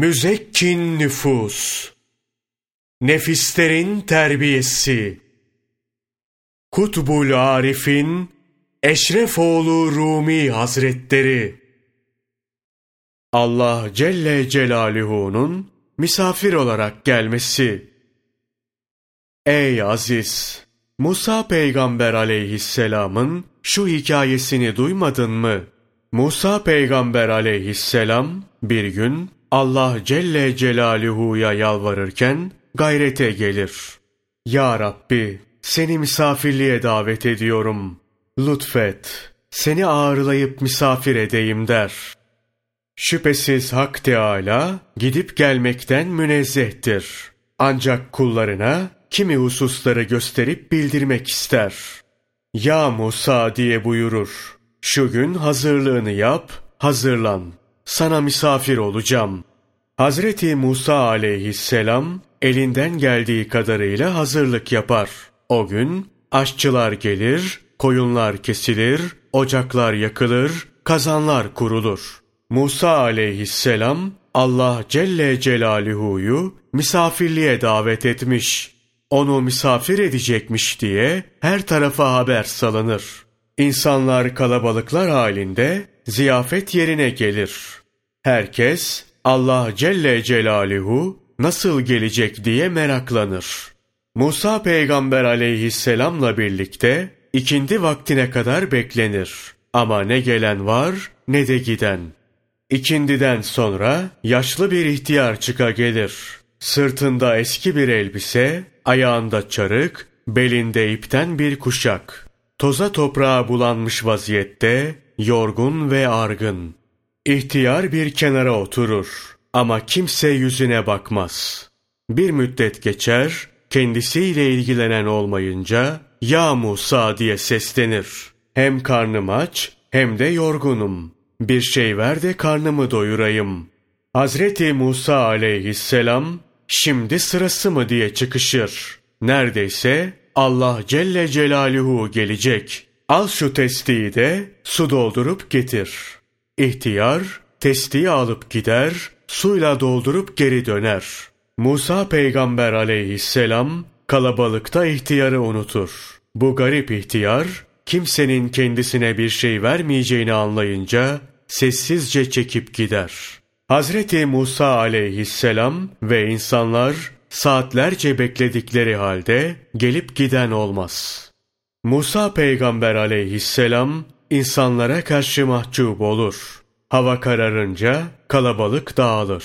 Müzekkin nüfus, nefislerin terbiyesi, Kutbul Arif'in Eşrefoğlu Rumi Hazretleri, Allah Celle Celaluhu'nun misafir olarak gelmesi. Ey aziz! Musa peygamber aleyhisselamın şu hikayesini duymadın mı? Musa peygamber aleyhisselam bir gün Allah Celle Celaluhu'ya yalvarırken gayrete gelir. Ya Rabbi seni misafirliğe davet ediyorum. Lütfet seni ağırlayıp misafir edeyim der. Şüphesiz Hak Teâlâ gidip gelmekten münezzehtir. Ancak kullarına kimi hususları gösterip bildirmek ister. Ya Musa diye buyurur. Şu gün hazırlığını yap, hazırlan. Sana misafir olacağım. Hazreti Musa aleyhisselam elinden geldiği kadarıyla hazırlık yapar. O gün aşçılar gelir, koyunlar kesilir, ocaklar yakılır, kazanlar kurulur. Musa aleyhisselam Allah Celle Celaluhu'yu misafirliğe davet etmiş. Onu misafir edecekmiş diye her tarafa haber salınır. İnsanlar kalabalıklar halinde ziyafet yerine gelir. Herkes Allah Celle Celaluhu nasıl gelecek diye meraklanır. Musa peygamber aleyhisselamla birlikte ikindi vaktine kadar beklenir. Ama ne gelen var ne de giden. İkindiden sonra yaşlı bir ihtiyar çıka gelir. Sırtında eski bir elbise, ayağında çarık, belinde ipten bir kuşak. Toza toprağa bulanmış vaziyette, yorgun ve argın. İhtiyar bir kenara oturur ama kimse yüzüne bakmaz. Bir müddet geçer, kendisiyle ilgilenen olmayınca, ''Ya Musa'' diye seslenir. Hem karnım aç hem de yorgunum. Bir şey ver de karnımı doyurayım. Hazreti Musa aleyhisselam, şimdi sırası mı diye çıkışır. Neredeyse Allah Celle Celaluhu gelecek. Al şu testiyi de su doldurup getir. İhtiyar testiyi alıp gider, suyla doldurup geri döner. Musa peygamber aleyhisselam kalabalıkta ihtiyarı unutur. Bu garip ihtiyar kimsenin kendisine bir şey vermeyeceğini anlayınca sessizce çekip gider. Hazreti Musa aleyhisselam ve insanlar saatlerce bekledikleri halde gelip giden olmaz. Musa peygamber aleyhisselam insanlara karşı mahcup olur. Hava kararınca kalabalık dağılır.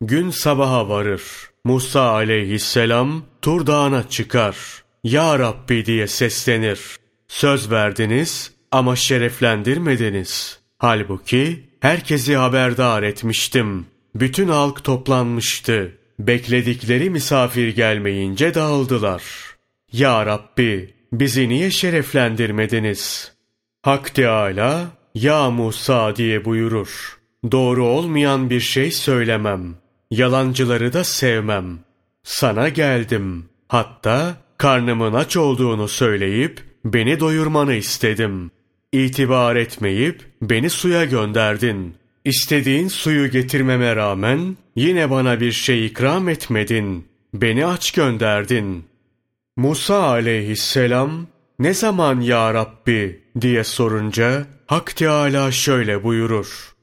Gün sabaha varır. Musa aleyhisselam Tur Dağı'na çıkar. Ya Rabbi diye seslenir. Söz verdiniz ama şereflendirmediniz. Halbuki herkesi haberdar etmiştim. Bütün halk toplanmıştı. Bekledikleri misafir gelmeyince dağıldılar. Ya Rabbi bizi niye şereflendirmediniz? Hak Teâlâ ya Musa diye buyurur. Doğru olmayan bir şey söylemem. Yalancıları da sevmem. Sana geldim. Hatta karnımın aç olduğunu söyleyip beni doyurmanı istedim. İtibar etmeyip beni suya gönderdin. İstediğin suyu getirmeme rağmen yine bana bir şey ikram etmedin. Beni aç gönderdin. Musa aleyhisselam ne zaman ya Rabbi diye sorunca Hak Teâlâ şöyle buyurur.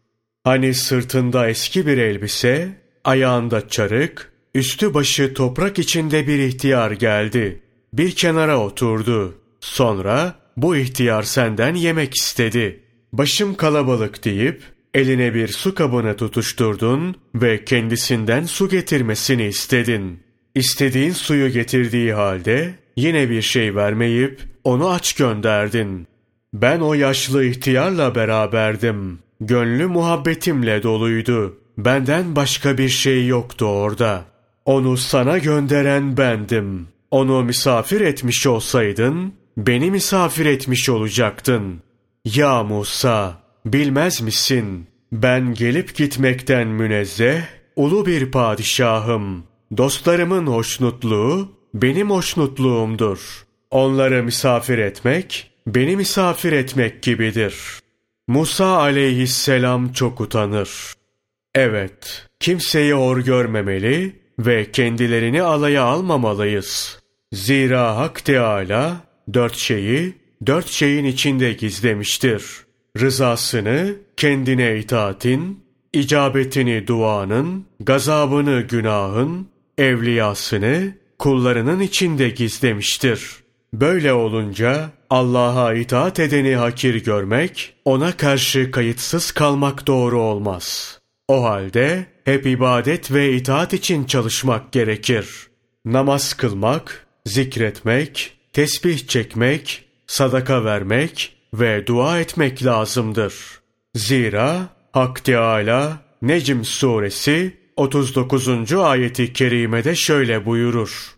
Hani sırtında eski bir elbise, ayağında çarık, üstü başı toprak içinde bir ihtiyar geldi. Bir kenara oturdu. Sonra bu ihtiyar senden yemek istedi. Başım kalabalık deyip eline bir su kabını tutuşturdun ve kendisinden su getirmesini istedin. İstediğin suyu getirdiği halde yine bir şey vermeyip onu aç gönderdin. Ben o yaşlı ihtiyarla beraberdim. Gönlü muhabbetimle doluydu. Benden başka bir şey yoktu orada. Onu sana gönderen bendim. Onu misafir etmiş olsaydın, beni misafir etmiş olacaktın. Ya Musa, bilmez misin? Ben gelip gitmekten münezzeh, ulu bir padişahım. Dostlarımın hoşnutluğu, benim hoşnutluğumdur. Onları misafir etmek, beni misafir etmek gibidir. Musa aleyhisselam çok utanır. Evet, kimseyi hor görmemeli ve kendilerini alaya almamalıyız. Zira Hak Teâlâ dört şeyi dört şeyin içinde gizlemiştir. Rızasını kendine itaatin, icabetini duanın, gazabını günahın, evliyasını kullarının içinde gizlemiştir. Böyle olunca Allah'a itaat edeni hakir görmek, ona karşı kayıtsız kalmak doğru olmaz. O halde hep ibadet ve itaat için çalışmak gerekir. Namaz kılmak, zikretmek, tesbih çekmek, sadaka vermek ve dua etmek lazımdır. Zira Hak Teâlâ Necm suresi 39. ayeti kerimede şöyle buyurur.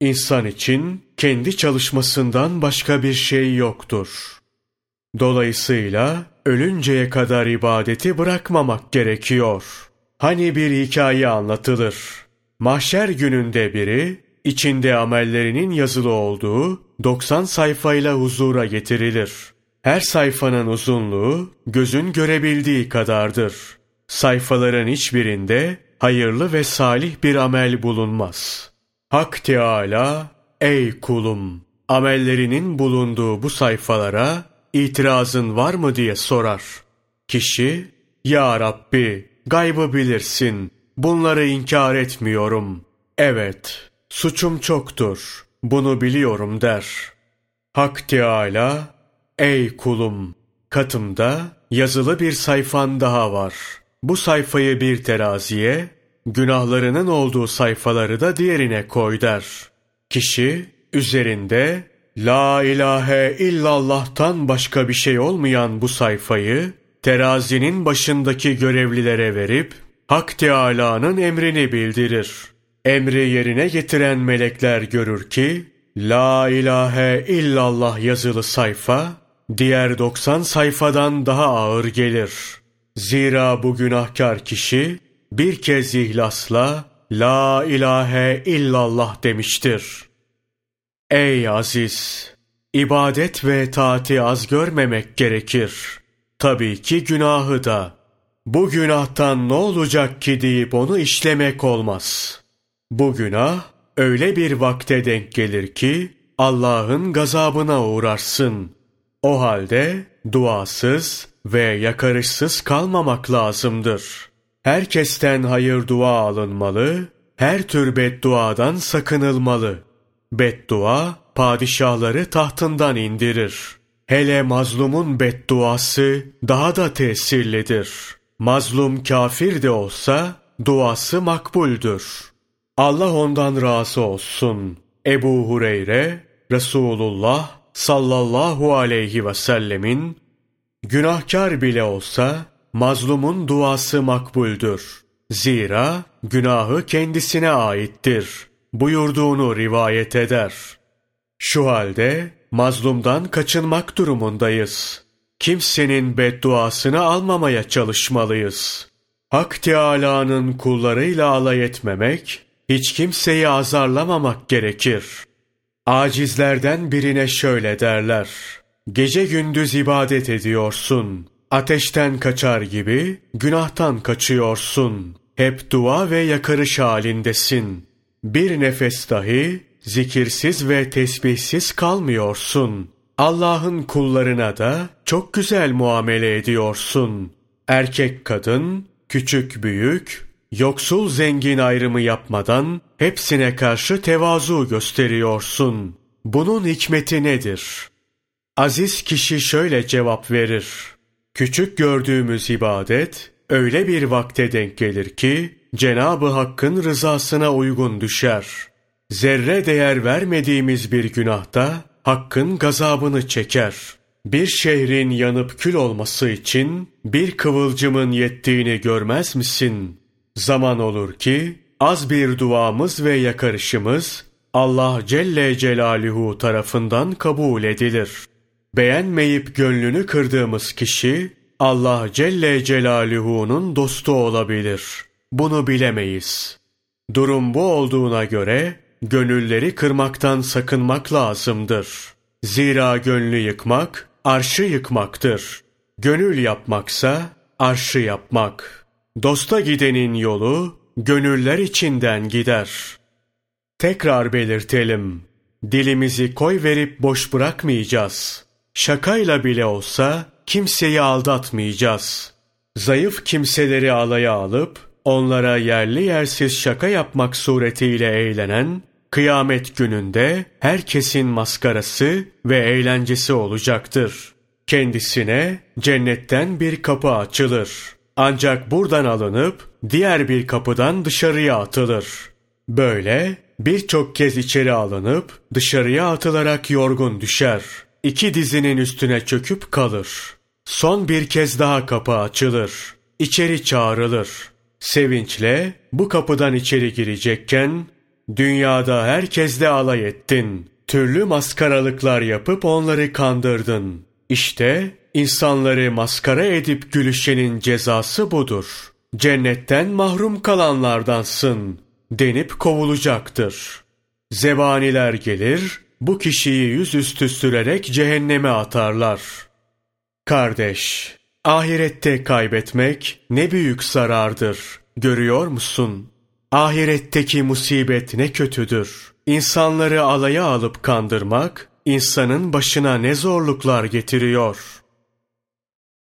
İnsan için kendi çalışmasından başka bir şey yoktur. Dolayısıyla ölünceye kadar ibadeti bırakmamak gerekiyor. Hani bir hikaye anlatılır. Mahşer gününde biri, içinde amellerinin yazılı olduğu 90 sayfayla huzura getirilir. Her sayfanın uzunluğu gözün görebildiği kadardır. Sayfaların hiçbirinde hayırlı ve salih bir amel bulunmaz. Hak Teâlâ, ey kulum, amellerinin bulunduğu bu sayfalara itirazın var mı diye sorar. Kişi, Ya Rabbi, gaybı bilirsin, bunları inkar etmiyorum. Evet, suçum çoktur, bunu biliyorum der. Hak Teâlâ, ey kulum, katımda yazılı bir sayfan daha var.'' Bu sayfayı bir teraziye, günahlarının olduğu sayfaları da diğerine koy der. Kişi üzerinde La ilahe illallah'tan başka bir şey olmayan bu sayfayı terazinin başındaki görevlilere verip Hak Teâlâ'nın emrini bildirir. Emri yerine getiren melekler görür ki La ilahe illallah yazılı sayfa diğer 90 sayfadan daha ağır gelir.'' Zira bu günahkar kişi bir kez ihlasla La ilahe illallah demiştir. Ey aziz! ibadet ve taati az görmemek gerekir. Tabii ki günahı da. Bu günahtan ne olacak ki deyip onu işlemek olmaz. Bu günah öyle bir vakte denk gelir ki Allah'ın gazabına uğrarsın. O halde duasız, ve yakarışsız kalmamak lazımdır. Herkesten hayır dua alınmalı, her tür bedduadan sakınılmalı. Beddua, padişahları tahtından indirir. Hele mazlumun bedduası daha da tesirlidir. Mazlum kafir de olsa duası makbuldür. Allah ondan razı olsun. Ebu Hureyre, Resulullah sallallahu aleyhi ve sellemin Günahkar bile olsa mazlumun duası makbuldür. Zira günahı kendisine aittir. Buyurduğunu rivayet eder. Şu halde mazlumdan kaçınmak durumundayız. Kimsenin bedduasını almamaya çalışmalıyız. Hak Teâlâ'nın kullarıyla alay etmemek, hiç kimseyi azarlamamak gerekir. Acizlerden birine şöyle derler. Gece gündüz ibadet ediyorsun. Ateşten kaçar gibi günahtan kaçıyorsun. Hep dua ve yakarış halindesin. Bir nefes dahi zikirsiz ve tesbihsiz kalmıyorsun. Allah'ın kullarına da çok güzel muamele ediyorsun. Erkek kadın, küçük büyük, yoksul zengin ayrımı yapmadan hepsine karşı tevazu gösteriyorsun. Bunun hikmeti nedir? Aziz kişi şöyle cevap verir. Küçük gördüğümüz ibadet öyle bir vakte denk gelir ki Cenabı Hakk'ın rızasına uygun düşer. Zerre değer vermediğimiz bir günahta Hakk'ın gazabını çeker. Bir şehrin yanıp kül olması için bir kıvılcımın yettiğini görmez misin? Zaman olur ki az bir duamız ve yakarışımız Allah Celle Celaluhu tarafından kabul edilir. Beğenmeyip gönlünü kırdığımız kişi Allah Celle Celaluhu'nun dostu olabilir. Bunu bilemeyiz. Durum bu olduğuna göre gönülleri kırmaktan sakınmak lazımdır. Zira gönlü yıkmak arşı yıkmaktır. Gönül yapmaksa arşı yapmak. Dosta gidenin yolu, gönüller içinden gider. Tekrar belirtelim. Dilimizi koy verip boş bırakmayacağız. Şakayla bile olsa kimseyi aldatmayacağız. Zayıf kimseleri alaya alıp onlara yerli yersiz şaka yapmak suretiyle eğlenen kıyamet gününde herkesin maskarası ve eğlencesi olacaktır. Kendisine cennetten bir kapı açılır. Ancak buradan alınıp diğer bir kapıdan dışarıya atılır. Böyle birçok kez içeri alınıp dışarıya atılarak yorgun düşer. İki dizinin üstüne çöküp kalır. Son bir kez daha kapı açılır. İçeri çağrılır. Sevinçle bu kapıdan içeri girecekken dünyada herkesle alay ettin. Türlü maskaralıklar yapıp onları kandırdın. İşte insanları maskara edip gülüşenin cezası budur. Cennetten mahrum kalanlardansın denip kovulacaktır. Zebaniler gelir, bu kişiyi yüzüstü sürerek cehenneme atarlar. Kardeş, ahirette kaybetmek ne büyük zarardır. Görüyor musun? Ahiretteki musibet ne kötüdür. İnsanları alaya alıp kandırmak, insanın başına ne zorluklar getiriyor.''